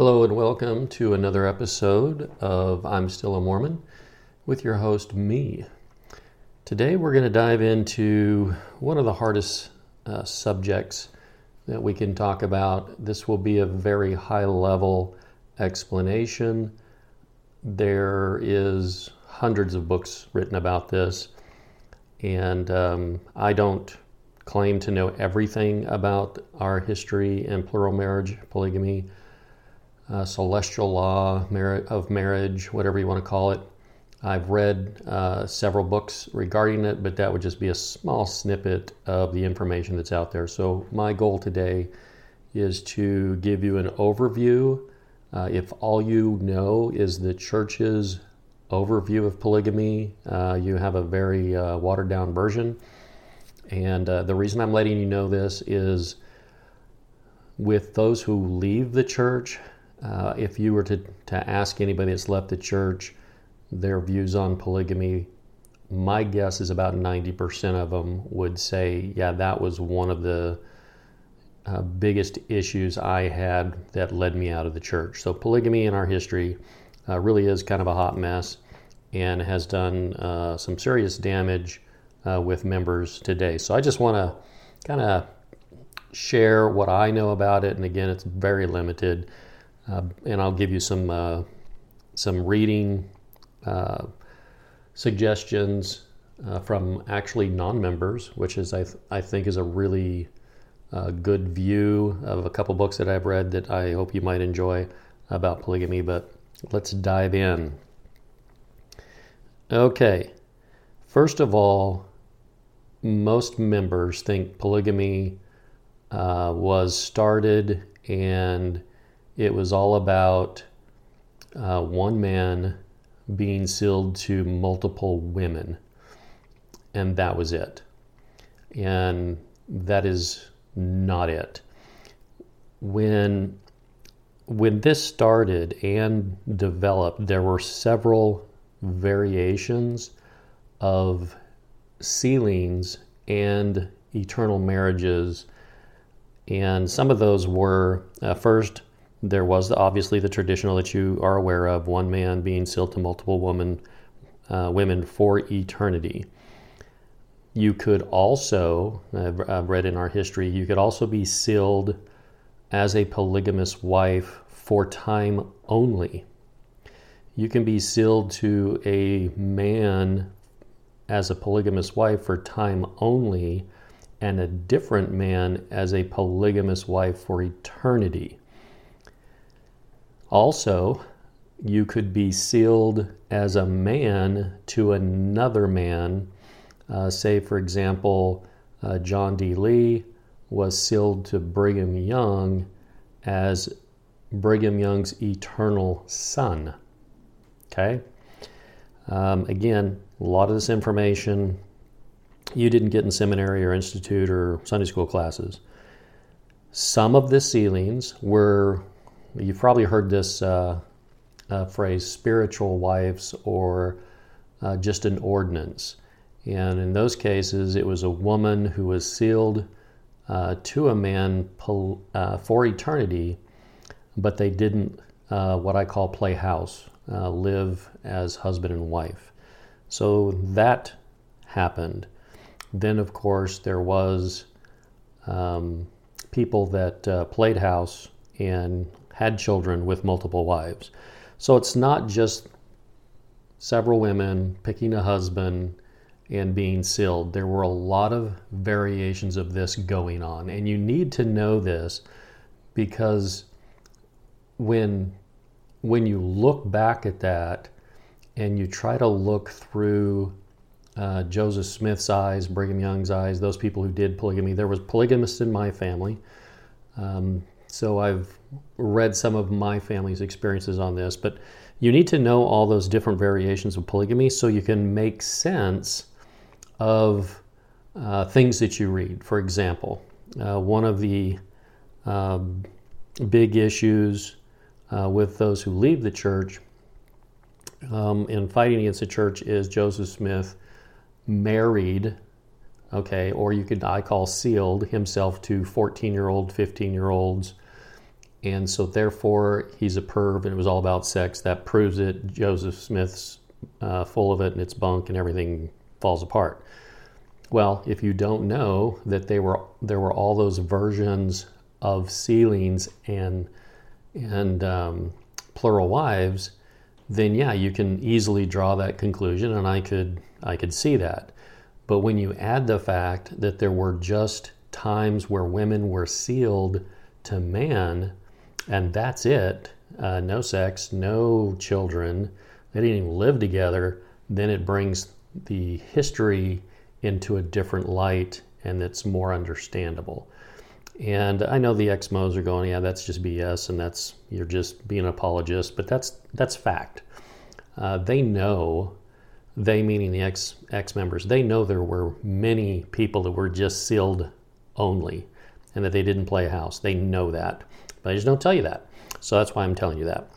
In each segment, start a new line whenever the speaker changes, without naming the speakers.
Hello and welcome to another episode of I'm Still a Mormon with your host, me. Today we're going to dive into one of the hardest uh, subjects that we can talk about. This will be a very high level explanation. There is hundreds of books written about this, and um, I don't claim to know everything about our history and plural marriage, polygamy uh, celestial law of marriage, whatever you want to call it. I've read uh, several books regarding it, but that would just be a small snippet of the information that's out there. So, my goal today is to give you an overview. Uh, if all you know is the church's overview of polygamy, uh, you have a very uh, watered down version. And uh, the reason I'm letting you know this is with those who leave the church, uh, if you were to, to ask anybody that's left the church their views on polygamy, my guess is about 90% of them would say, yeah, that was one of the uh, biggest issues I had that led me out of the church. So, polygamy in our history uh, really is kind of a hot mess and has done uh, some serious damage uh, with members today. So, I just want to kind of share what I know about it. And again, it's very limited. Uh, and I'll give you some uh, some reading uh, suggestions uh, from actually non-members, which is I, th- I think is a really uh, good view of a couple books that I've read that I hope you might enjoy about polygamy. But let's dive in. Okay, first of all, most members think polygamy uh, was started and it was all about uh, one man being sealed to multiple women, and that was it. And that is not it. When when this started and developed, there were several variations of sealings and eternal marriages. And some of those were uh, first there was obviously the traditional that you are aware of one man being sealed to multiple women, uh, women for eternity. You could also, I've read in our history, you could also be sealed as a polygamous wife for time only. You can be sealed to a man as a polygamous wife for time only, and a different man as a polygamous wife for eternity. Also, you could be sealed as a man to another man. Uh, say, for example, uh, John D. Lee was sealed to Brigham Young as Brigham Young's eternal son. Okay? Um, again, a lot of this information you didn't get in seminary or institute or Sunday school classes. Some of the sealings were You've probably heard this uh, uh, phrase spiritual wives or uh, just an ordinance. And in those cases, it was a woman who was sealed uh, to a man pol- uh, for eternity, but they didn't, uh, what I call play house, live as husband and wife. So that happened. Then, of course, there was um, people that played house and had children with multiple wives. So it's not just several women picking a husband and being sealed. There were a lot of variations of this going on. And you need to know this because when when you look back at that and you try to look through uh, Joseph Smith's eyes, Brigham Young's eyes, those people who did polygamy, there was polygamists in my family. Um, so I've read some of my family's experiences on this, but you need to know all those different variations of polygamy so you can make sense of uh, things that you read. For example, uh, one of the uh, big issues uh, with those who leave the church um, in fighting against the church is Joseph Smith married, okay, or you could I call sealed himself to 14 year old, 15 year olds and so therefore he's a perv and it was all about sex. That proves it. Joseph Smith's uh, full of it and it's bunk and everything falls apart. Well, if you don't know that they were there were all those versions of sealings and and um, plural wives, then yeah, you can easily draw that conclusion, and I could I could see that. But when you add the fact that there were just times where women were sealed to man, and that's it, uh, no sex, no children, they didn't even live together, then it brings the history into a different light and it's more understandable. And I know the ex-mos are going, yeah, that's just BS, and that's you're just being an apologist, but that's that's fact. Uh, they know, they meaning the ex ex members, they know there were many people that were just sealed only, and that they didn't play house. They know that, but I just don't tell you that. So that's why I'm telling you that.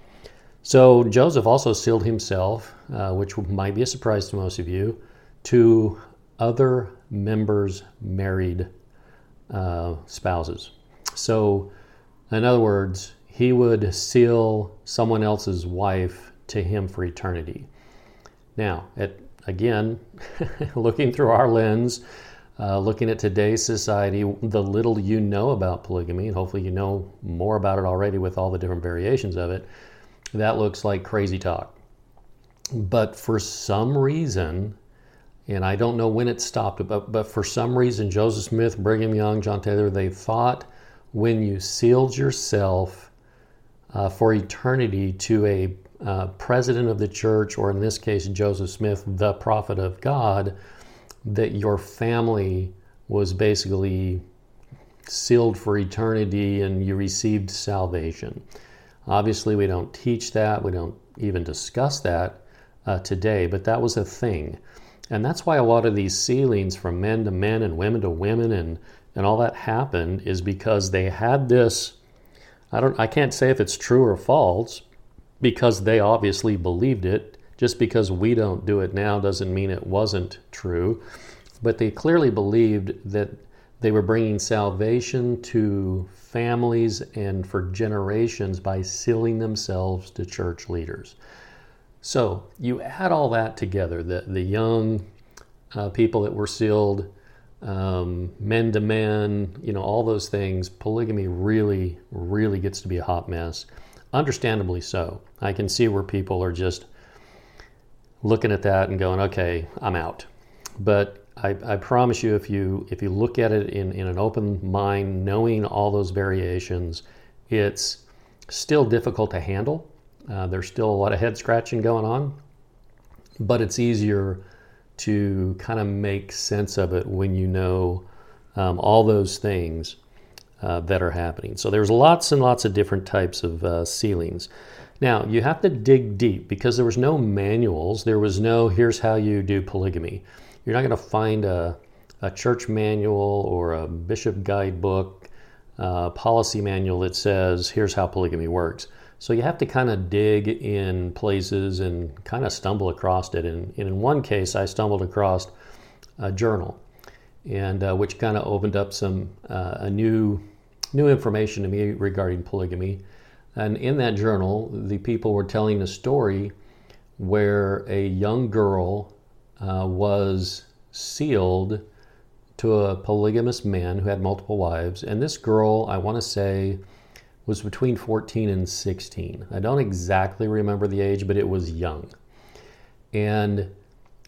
So Joseph also sealed himself, uh, which might be a surprise to most of you, to other members' married uh, spouses. So, in other words, he would seal someone else's wife to him for eternity. Now, at, again, looking through our lens, uh, looking at today's society, the little you know about polygamy, and hopefully you know more about it already with all the different variations of it, that looks like crazy talk. But for some reason, and I don't know when it stopped, but, but for some reason, Joseph Smith, Brigham Young, John Taylor, they thought when you sealed yourself uh, for eternity to a uh, president of the church, or in this case, Joseph Smith, the prophet of God, that your family was basically sealed for eternity and you received salvation. Obviously, we don't teach that, we don't even discuss that uh, today, but that was a thing. And that's why a lot of these sealings from men to men and women to women and, and all that happened is because they had this I don't I can't say if it's true or false because they obviously believed it. Just because we don't do it now doesn't mean it wasn't true. But they clearly believed that they were bringing salvation to families and for generations by sealing themselves to church leaders. So you add all that together the, the young uh, people that were sealed, um, men to men, you know, all those things. Polygamy really, really gets to be a hot mess. Understandably so. I can see where people are just looking at that and going, okay, I'm out. But I, I, promise you, if you if you look at it in, in an open mind, knowing all those variations, it's still difficult to handle. Uh, there's still a lot of head scratching going on, but it's easier to kind of make sense of it when you know um, all those things uh, that are happening. So there's lots and lots of different types of uh, sealings. Now you have to dig deep because there was no manuals. There was no here's how you do polygamy. You're not going to find a, a church manual or a bishop guidebook, uh, policy manual that says here's how polygamy works. So you have to kind of dig in places and kind of stumble across it. And, and in one case, I stumbled across a journal, and uh, which kind of opened up some uh, a new new information to me regarding polygamy. And in that journal, the people were telling a story where a young girl uh, was sealed to a polygamous man who had multiple wives. And this girl, I want to say, was between 14 and 16. I don't exactly remember the age, but it was young. And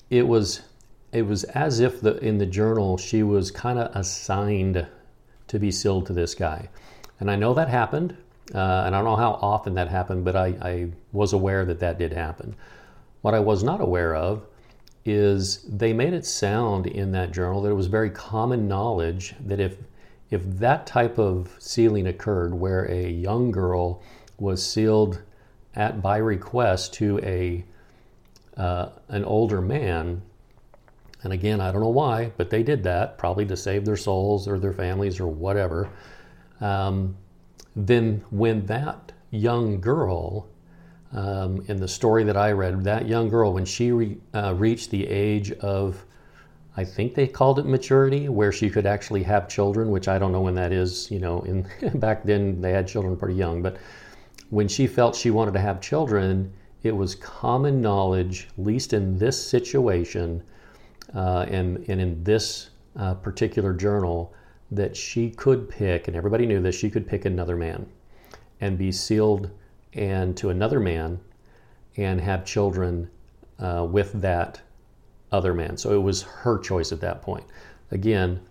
it was it was as if the in the journal she was kind of assigned to be sealed to this guy. And I know that happened, uh, and I don't know how often that happened, but I, I was aware that that did happen. What I was not aware of is they made it sound in that journal that it was very common knowledge that if if that type of sealing occurred where a young girl was sealed at by request to a uh, an older man and again i don't know why but they did that probably to save their souls or their families or whatever um, then when that young girl um, in the story that i read that young girl when she re, uh, reached the age of I think they called it maturity, where she could actually have children, which I don't know when that is. You know, in back then they had children pretty young, but when she felt she wanted to have children, it was common knowledge, at least in this situation, uh, and and in this uh, particular journal, that she could pick, and everybody knew this, she could pick another man, and be sealed and to another man, and have children uh, with that other man. So it was her choice at that point. Again,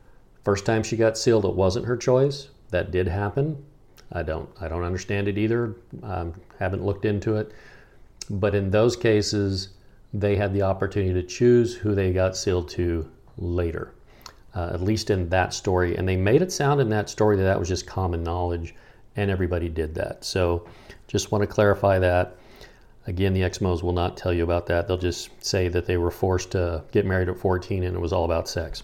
first time she got sealed, it wasn't her choice. That did happen. I don't I don't understand it either. Um, haven't looked into it. But in those cases, they had the opportunity to choose who they got sealed to later. Uh, at least in that story, and they made it sound in that story that that was just common knowledge, and everybody did that. So, just want to clarify that. Again, the Exmos will not tell you about that. They'll just say that they were forced to get married at 14 and it was all about sex.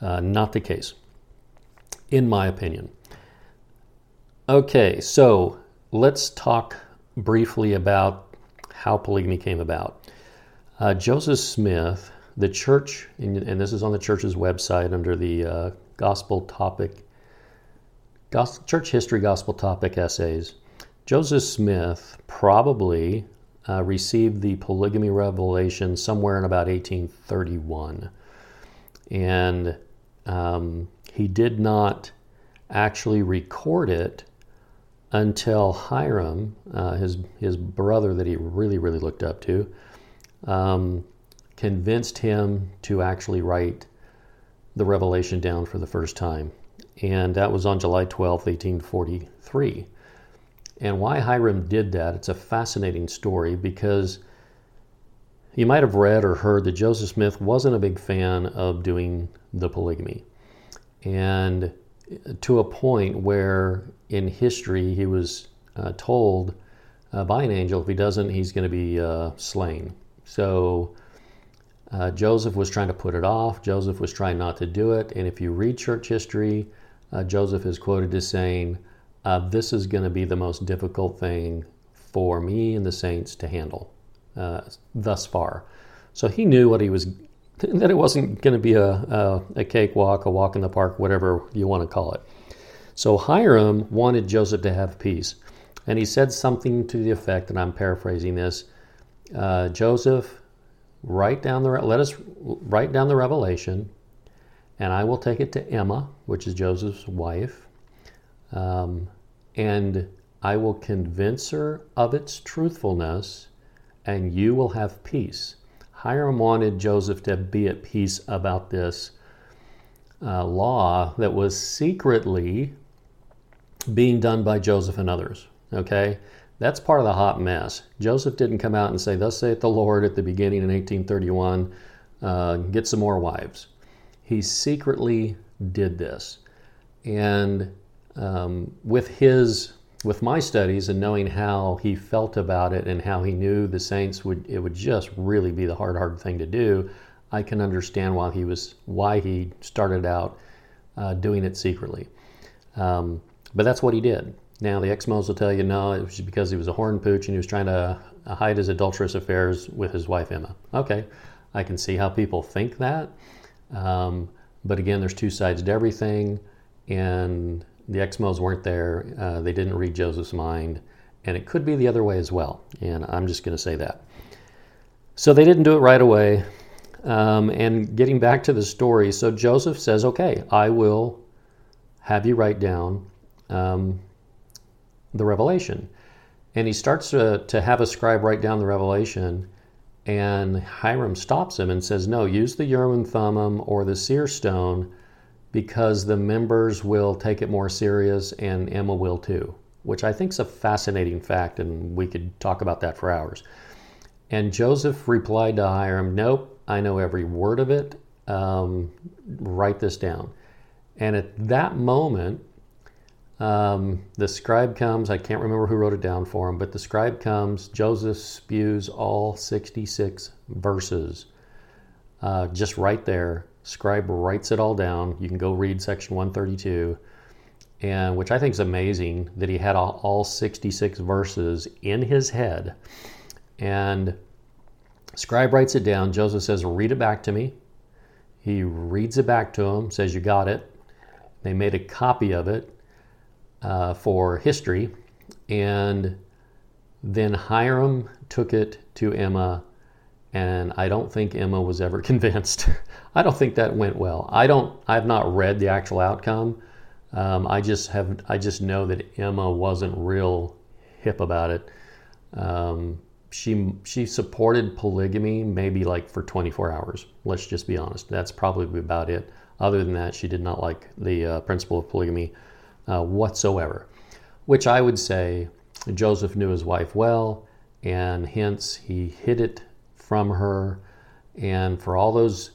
Uh, not the case, in my opinion. Okay, so let's talk briefly about how polygamy came about. Uh, Joseph Smith, the church, and this is on the church's website under the uh, gospel topic, gospel, church history gospel topic essays. Joseph Smith probably uh, received the polygamy revelation somewhere in about 1831. And um, he did not actually record it until Hyrum, uh, his, his brother that he really, really looked up to, um, convinced him to actually write the revelation down for the first time. And that was on July 12, 1843. And why Hyrum did that, it's a fascinating story because you might have read or heard that Joseph Smith wasn't a big fan of doing the polygamy. And to a point where in history he was uh, told uh, by an angel if he doesn't, he's going to be uh, slain. So uh, Joseph was trying to put it off. Joseph was trying not to do it. And if you read church history, uh, Joseph is quoted as saying, uh, this is going to be the most difficult thing for me and the saints to handle uh, thus far. So he knew what he was, that it wasn't going to be a, a, a cakewalk, a walk in the park, whatever you want to call it. So Hyrum wanted Joseph to have peace. And he said something to the effect, and I'm paraphrasing this uh, Joseph, write down the, let us write down the revelation, and I will take it to Emma, which is Joseph's wife. Um, and I will convince her of its truthfulness, and you will have peace. Hyrum wanted Joseph to be at peace about this uh, law that was secretly being done by Joseph and others. Okay? That's part of the hot mess. Joseph didn't come out and say, Thus saith the Lord at the beginning in 1831, uh, get some more wives. He secretly did this. And um, with his with my studies and knowing how he felt about it and how he knew the saints would it would just really be the hard hard thing to do i can understand why he was why he started out uh, doing it secretly um, but that's what he did now the exmos will tell you no it was because he was a horn pooch and he was trying to uh, hide his adulterous affairs with his wife emma okay i can see how people think that um, but again there's two sides to everything and the Exmos weren't there. Uh, they didn't read Joseph's mind. And it could be the other way as well. And I'm just going to say that. So they didn't do it right away. Um, and getting back to the story, so Joseph says, Okay, I will have you write down um, the revelation. And he starts to, to have a scribe write down the revelation. And Hyrum stops him and says, No, use the Urim and Thummim or the seer stone because the members will take it more serious and Emma will too, which I think is a fascinating fact, and we could talk about that for hours. And Joseph replied to Hyrum, Nope, I know every word of it. Um, write this down. And at that moment, um, the scribe comes. I can't remember who wrote it down for him, but the scribe comes. Joseph spews all 66 verses uh, just right there Scribe writes it all down. You can go read section 132, and which I think is amazing that he had all, all 66 verses in his head. And Scribe writes it down. Joseph says, Read it back to me. He reads it back to him, says, You got it. They made a copy of it uh, for history. And then Hyrum took it to Emma, and I don't think Emma was ever convinced. I don't think that went well. I don't. I've not read the actual outcome. Um, I just have. I just know that Emma wasn't real hip about it. Um, she she supported polygamy maybe like for 24 hours. Let's just be honest. That's probably about it. Other than that, she did not like the uh, principle of polygamy uh, whatsoever. Which I would say Joseph knew his wife well, and hence he hid it from her. And for all those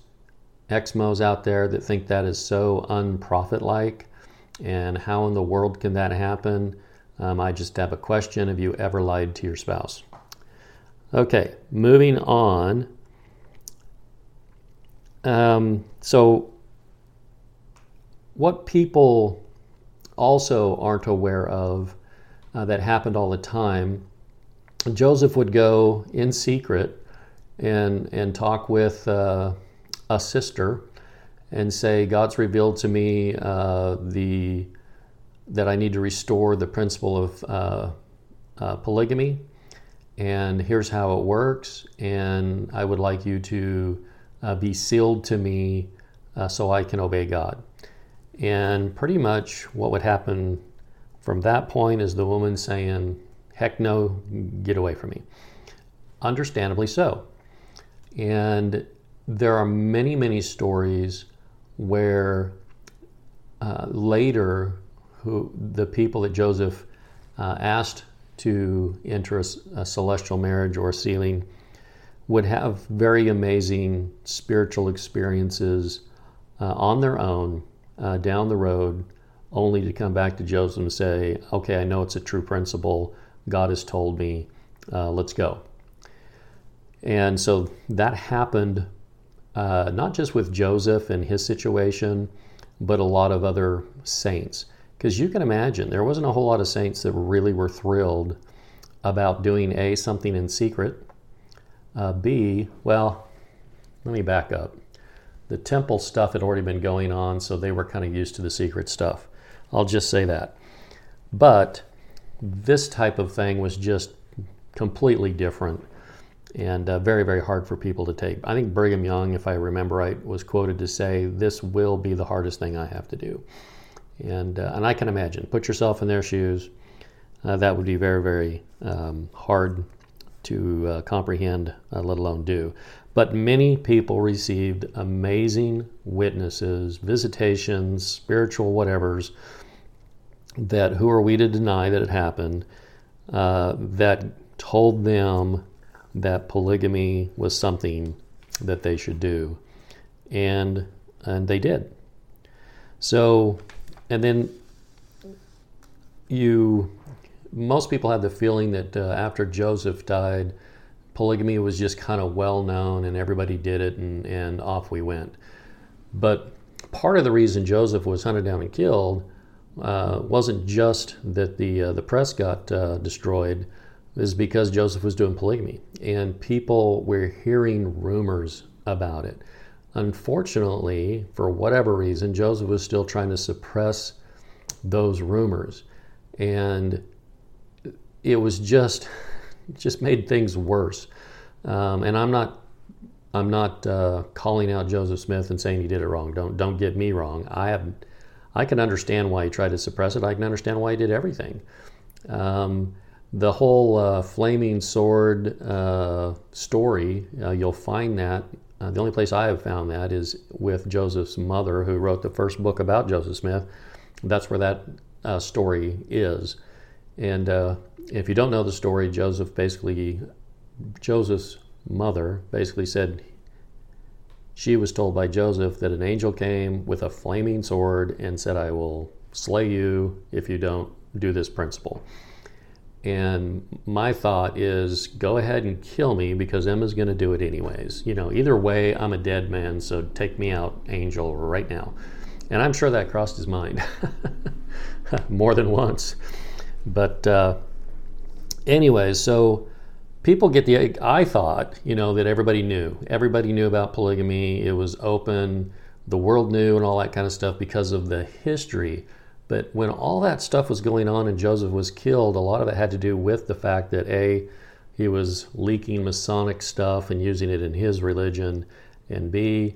exmos out there that think that is so unprophet like, and how in the world can that happen? Um, I just have a question Have you ever lied to your spouse? Okay, moving on. Um, so, what people also aren't aware of uh, that happened all the time, Joseph would go in secret and, and talk with uh, a sister and say, God's revealed to me uh, the, that I need to restore the principle of uh, uh, polygamy and here's how it works, and I would like you to uh, be sealed to me so I can obey God. And pretty much what would happen from that point is the woman saying, Heck no, get away from me. Understandably so. And there are many, many stories where uh, later who the people that Joseph uh, asked to enter a, a celestial marriage or sealing would have very amazing spiritual experiences uh, on their own uh, down the road, only to come back to Joseph and say, Okay, I know it's a true principle. God has told me, uh, let's go. And so that happened uh, not just with Joseph and his situation, but a lot of other saints. Because you can imagine there wasn't a whole lot of saints that really were thrilled about doing A, something in secret, uh, B, well, let me back up. The temple stuff had already been going on, so they were kind of used to the secret stuff. I'll just say that. But this type of thing was just completely different and uh, very, very hard for people to take. I think Brigham Young, if I remember right, was quoted to say, This will be the hardest thing I have to do. And, uh, and I can imagine, put yourself in their shoes. Uh, that would be very, very um, hard to uh, comprehend, uh, let alone do. But many people received amazing witnesses, visitations, spiritual whatevers, that who are we to deny that it happened, uh, that told them that polygamy was something that they should do. And, and they did. So and then you, most people have the feeling that uh, after Joseph died, polygamy was just kind of well known and everybody did it and, and off we went. But part of the reason Joseph was hunted down and killed uh, wasn't just that the uh, the press got uh, destroyed, is because Joseph was doing polygamy and people were hearing rumors about it. Unfortunately, for whatever reason, Joseph was still trying to suppress those rumors. And it was just just made things worse. Um, and I'm not I'm not uh, calling out Joseph Smith and saying he did it wrong. Don't don't get me wrong. I have I can understand why he tried to suppress it. I can understand why he did everything. Um, the whole uh, flaming sword uh, story, uh, you'll find that uh, the only place I have found that is with Joseph's mother, who wrote the first book about Joseph Smith. That's where that uh, story is. And if you don't know the story, Joseph basically, Joseph's mother basically said she was told by Joseph that an angel came with a flaming sword and said, I will slay you if you don't do this principle. And my thought is go ahead and kill me because Emma's going to do it anyways. You know, either way, I'm a dead man, so take me out, angel, right now. And I'm sure that crossed his mind more than once. But, uh, anyways, so people get the, I thought, you know, that everybody knew. Everybody knew about polygamy, it was open. the world knew and all that kind of stuff because of the history. But when all that stuff was going on and Joseph was killed, a lot of it had to do with the fact that A, he was leaking Masonic stuff and using it in his religion, and B,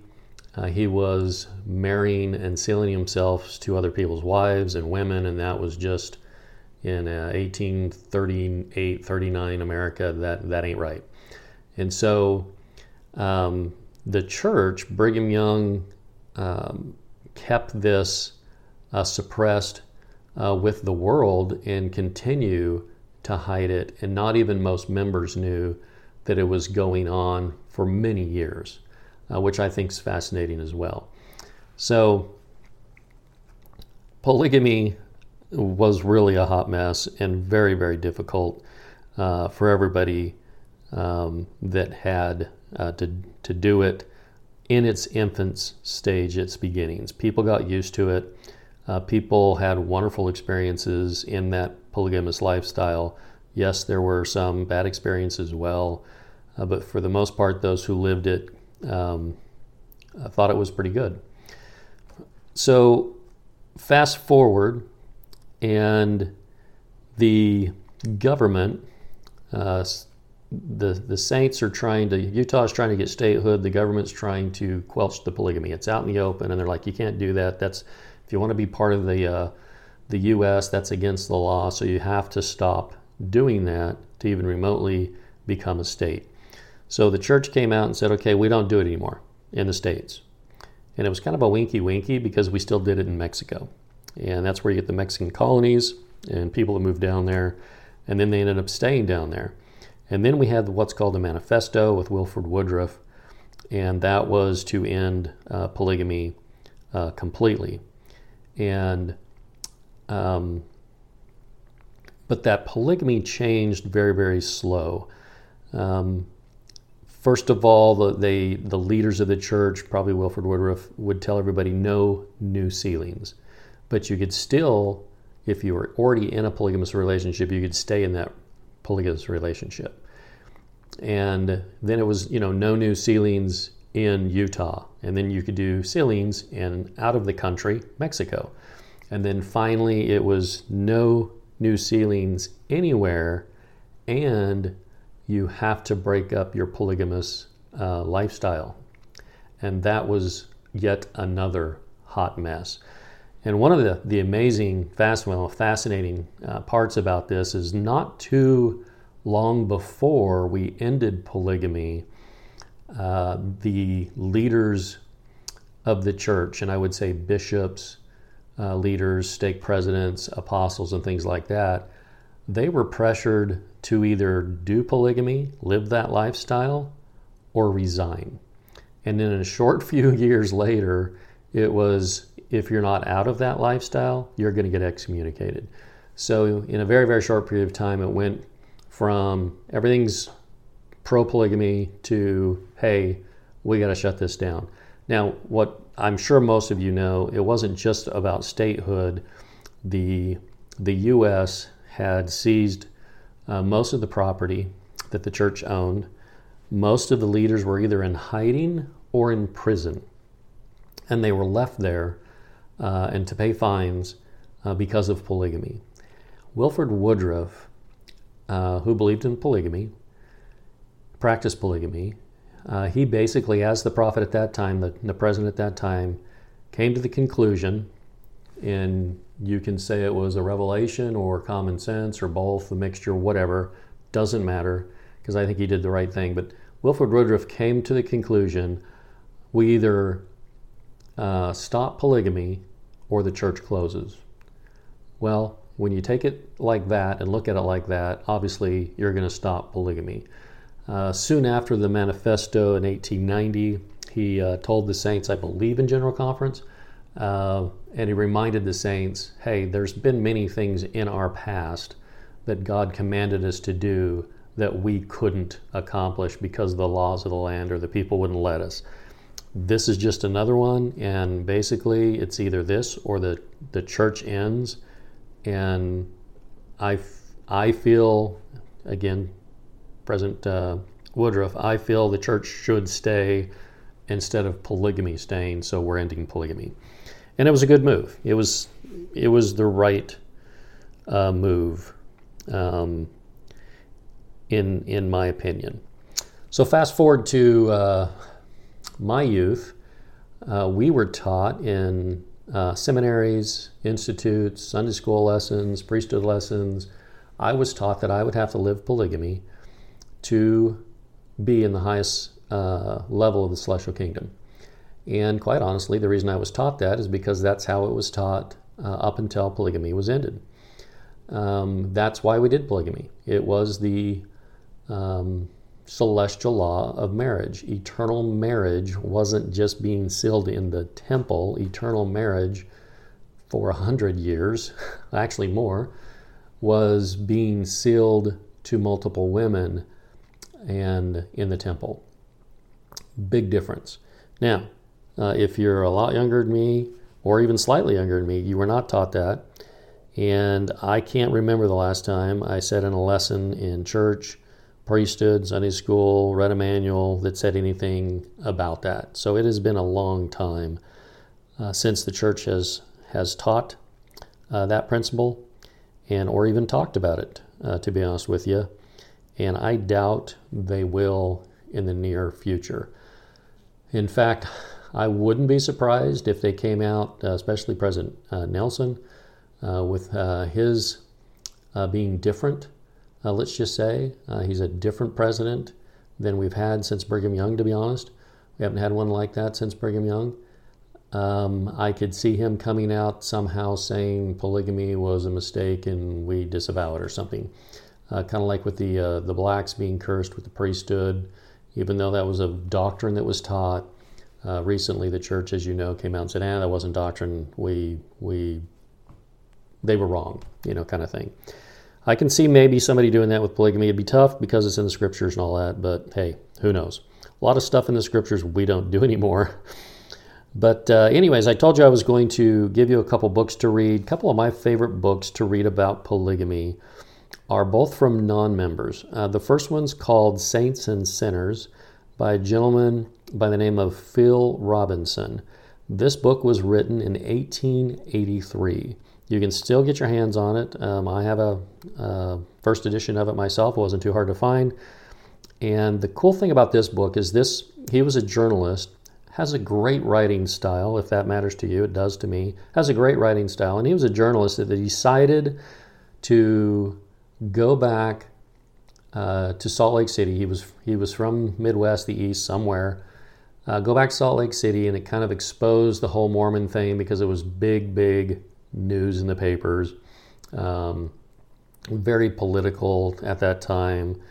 uh, he was marrying and sealing himself to other people's wives and women, and that was just in uh, 1838, 39 America. That that ain't right. And so, um, the church, Brigham Young, um, kept this uh, suppressed uh, with the world and continue to hide it, and not even most members knew that it was going on for many years uh, which I think is fascinating as well. So, polygamy was really a hot mess and very, very difficult uh, for everybody um, that had uh, to, to do it in its infant stage, its beginnings. People got used to it. Uh, people had wonderful experiences in that polygamous lifestyle. Yes, there were some bad experiences as well, uh, but for the most part, those who lived it um, thought it was pretty good. So, fast forward, and the government, uh, the the saints are trying to. Utah is trying to get statehood. The government's trying to quelch the polygamy. It's out in the open, and they're like, you can't do that. That's if you want to be part of the uh, the U.S., that's against the law. So you have to stop doing that to even remotely become a state. So the church came out and said, okay, we don't do it anymore in the States. And it was kind of a winky winky because we still did it in Mexico. And that's where you get the Mexican colonies and people that moved down there. And then they ended up staying down there. And then we had what's called the Manifesto with Wilford Woodruff. And that was to end uh, polygamy uh, completely. And, um, but that polygamy changed very, very slow. Um, First of all, the, they, the leaders of the church, probably Wilford Woodruff, would tell everybody no new sealings. But you could still, if you were already in a polygamous relationship, you could stay in that polygamous relationship. And then it was, you know, no new sealings in Utah. And then you could do sealings in out of the country, Mexico. And then finally it was no new sealings anywhere and you have to break up your polygamous uh, lifestyle. And that was yet another hot mess. And one of the, the amazing, fast, well, fascinating uh, parts about this is not too long before we ended polygamy, uh, the leaders of the church, and I would say bishops, uh, leaders, stake presidents, apostles, and things like that, they were pressured to either do polygamy, live that lifestyle, or resign. And then a short few years later, it was if you're not out of that lifestyle, you're going to get excommunicated. So, in a very, very short period of time, it went from everything's pro polygamy to, hey, we got to shut this down. Now, what I'm sure most of you know, it wasn't just about statehood. The, the U.S. had seized uh, most of the property that the church owned. Most of the leaders were either in hiding or in prison, and they were left there uh, and to pay fines uh, because of polygamy. Wilford Woodruff, uh, who believed in polygamy, practiced polygamy. Uh, he basically, as the prophet at that time, the, the president at that time, came to the conclusion and you can say it was a revelation or common sense or both, a mixture, whatever. Doesn't matter because I think he did the right thing. But Wilford Woodruff came to the conclusion we either uh, stop polygamy or the church closes. Well, when you take it like that and look at it like that, obviously you're going to stop polygamy. Uh, soon after the manifesto in 1890, he uh, told the saints, I believe in General Conference, uh, and he reminded the saints hey, there's been many things in our past that God commanded us to do that we couldn't accomplish because the laws of the land or the people wouldn't let us. This is just another one, and basically it's either this or the, the church ends. And I, I feel, again, President uh, Woodruff, I feel the church should stay instead of polygamy staying, so we're ending polygamy. And it was a good move. It was it was the right uh, move, um, in in my opinion. So fast forward to uh, my youth, uh, we were taught in uh, seminaries, institutes, Sunday school lessons, priesthood lessons. I was taught that I would have to live polygamy to be in the highest uh, level of the celestial kingdom. And quite honestly, the reason I was taught that is because that's how it was taught uh, up until polygamy was ended. Um, that's why we did polygamy. It was the um, celestial law of marriage. Eternal marriage wasn't just being sealed in the temple, eternal marriage for a hundred years, actually more, was being sealed to multiple women and in the temple. Big difference. Now, uh, if you're a lot younger than me, or even slightly younger than me, you were not taught that. And I can't remember the last time I said in a lesson in church, priesthood, Sunday school, read a manual that said anything about that. So it has been a long time uh, since the church has has taught uh, that principle, and or even talked about it. Uh, to be honest with you, and I doubt they will in the near future. In fact, I wouldn't be surprised if they came out, uh, especially President uh, Nelson, uh, with his being different. Uh, let's just say he's a different president than we've had since Brigham Young, to be honest. We haven't had one like that since Brigham Young. Um, I could see him coming out somehow saying polygamy was a mistake and we disavow it or something. kind of like with the the blacks being cursed with the priesthood, even though that was a doctrine that was taught uh, recently, the church, as you know, came out and said, "Ah, that wasn't doctrine. We we they were wrong," you know, kind of thing. I can see maybe somebody doing that with polygamy. It'd be tough because it's in the scriptures and all that, but hey, who knows? A lot of stuff in the scriptures we don't do anymore. But, uh, anyways, I told you I was going to give you a couple books to read. A couple of my favorite books to read about polygamy are both from non members. Uh, the first one's called Saints and Sinners by a gentleman by the name of Phil Robinson. This book was written in 1883. You can still get your hands on it. Um, I have a, a first edition of it myself. It wasn't too hard to find. And the cool thing about this book is this he was a journalist, has a great writing style, if that matters to you, it does to me, has a great writing style. And he was a journalist that decided to go back uh, to Salt Lake City. He was he was from Midwest, the East, somewhere. Uh, go back to Salt Lake City, and it kind of exposed the whole Mormon thing because it was big, big news in the papers. Um, very political at that time,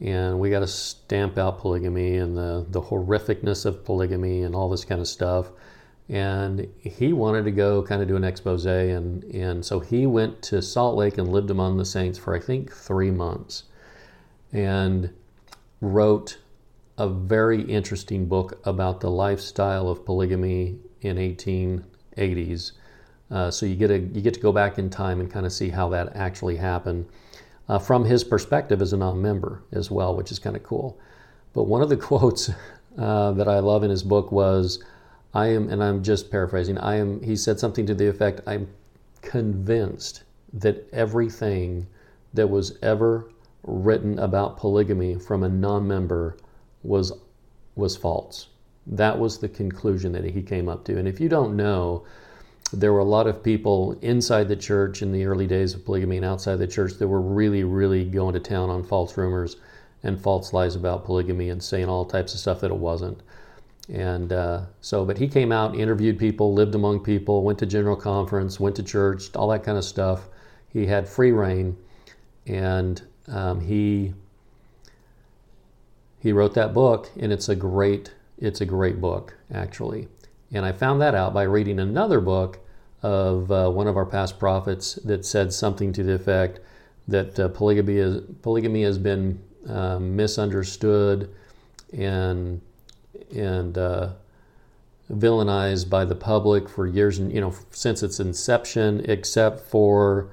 and we got to stamp out polygamy and the the horrificness of polygamy and all this kind of stuff. And he wanted to go kind of do an expose, and and so he went to Salt Lake and lived among the saints for I think three months and wrote a very interesting book about the lifestyle of polygamy in 1880s. Uh, so you get a you get to go back in time and kind of see how that actually happened uh, from his perspective as a non-member as well, which is kind of cool. But one of the quotes uh, that I love in his book was, "I am," and I'm just paraphrasing. I am. He said something to the effect, "I'm convinced that everything that was ever written about polygamy from a non-member was was false. That was the conclusion that he came up to. And if you don't know, there were a lot of people inside the church in the early days of polygamy and outside the church that were really, really going to town on false rumors and false lies about polygamy and saying all types of stuff that it wasn't. And uh, so, but he came out, interviewed people, lived among people, went to general conference, went to church, all that kind of stuff. He had free reign, and um, he he wrote that book, and it's a great it's a great book actually. And I found that out by reading another book of uh, one of our past prophets that said something to the effect that uh, polygamy is polygamy has been um, misunderstood and and uh, villainized by the public for years and you know since its inception, except for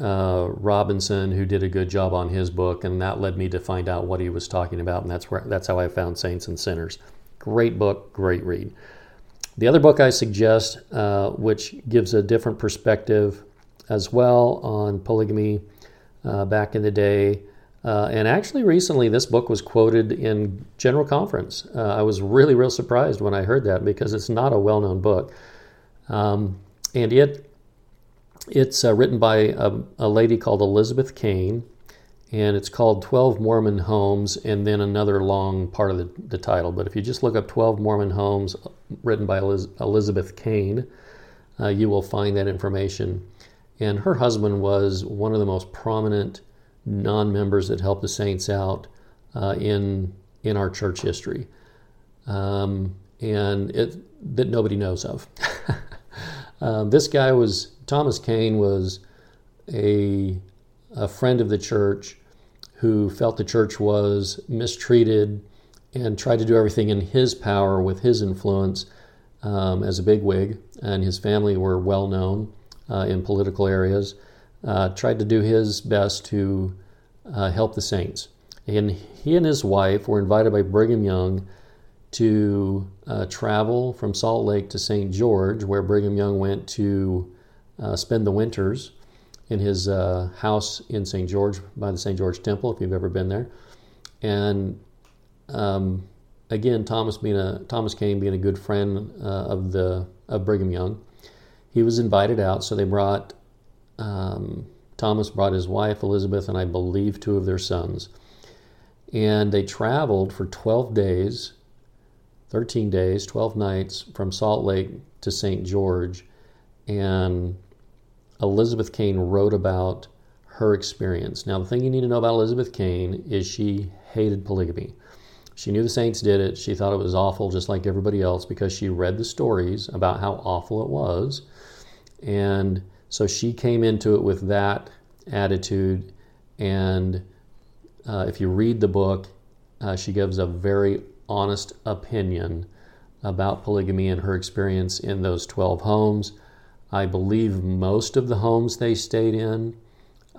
uh, Robinson, who did a good job on his book, and that led me to find out what he was talking about, and that's where that's how I found Saints and Sinners. Great book, great read. The other book I suggest, uh, which gives a different perspective as well on polygamy uh, back in the day, uh, and actually recently this book was quoted in General Conference. Uh, I was really, real surprised when I heard that because it's not a well known book. Um, and it it's uh, written by a, a, lady called Elizabeth Kane, and it's called 12 Mormon Homes, and then another long part of the, the title. But if you just look up 12 Mormon Homes, written by Eliz- Elizabeth Kane, uh, you will find that information. And her husband was one of the most prominent non members that helped the saints out uh, in, in our church history. Um, and it, that nobody knows of. Um, this guy was, Thomas Kane was a, a friend of the church who felt the church was mistreated and tried to do everything in his power with his influence um, as a bigwig, and his family were well known uh, in political areas. Uh, tried to do his best to uh, help the saints. And he and his wife were invited by Brigham Young to uh, travel from Salt Lake to St. George, where Brigham Young went to uh, spend the winters in his uh, house in St. George by the St. George Temple, if you've ever been there. And um, again, Thomas being a Thomas Kane being a good friend uh, of the of Brigham Young, he was invited out. So they brought um, Thomas brought his wife Elizabeth and I believe two of their sons, and they traveled for twelve days 13 days, 12 nights from Salt Lake to St. George. And Elizabeth Kane wrote about her experience. Now, the thing you need to know about Elizabeth Kane is she hated polygamy. She knew the saints did it. She thought it was awful, just like everybody else, because she read the stories about how awful it was. And so she came into it with that attitude. And uh, if you read the book, uh, she gives a very honest opinion about polygamy and her experience in those 12 homes. I believe most of the homes they stayed in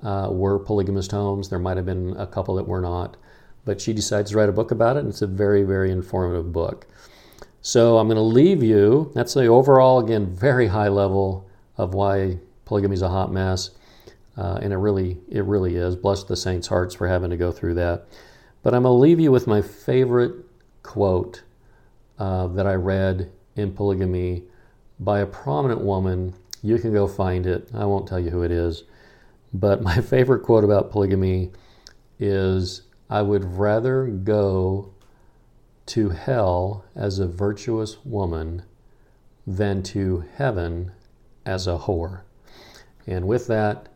uh, were polygamist homes. There might have been a couple that were not, but she decides to write a book about it, and it's a very, very informative book. So I'm going to leave you. That's the overall, again, very high level of why polygamy is a hot mess, uh, and it really, it really is. Bless the saints' hearts for having to go through that. But I'm going to leave you with my favorite quote uh, that I read in Polygamy by a prominent woman. You can go find it. I won't tell you who it is. But my favorite quote about polygamy is I would rather go to hell as a virtuous woman than to heaven as a whore. And with that,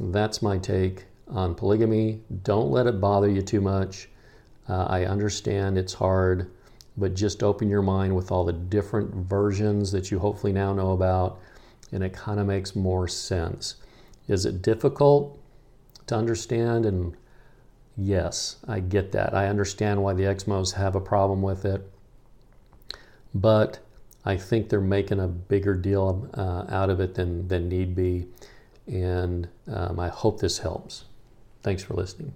that's my take on polygamy. Don't let it bother you too much. Uh, I understand it's hard, but just open your mind with all the different versions that you hopefully now know about, and it kind of makes more sense. Is it difficult to understand? And yes, I get that. I understand why the Exmos have a problem with it, but I think they're making a bigger deal uh, out of it than, than need be. And um, I hope this helps. Thanks for listening.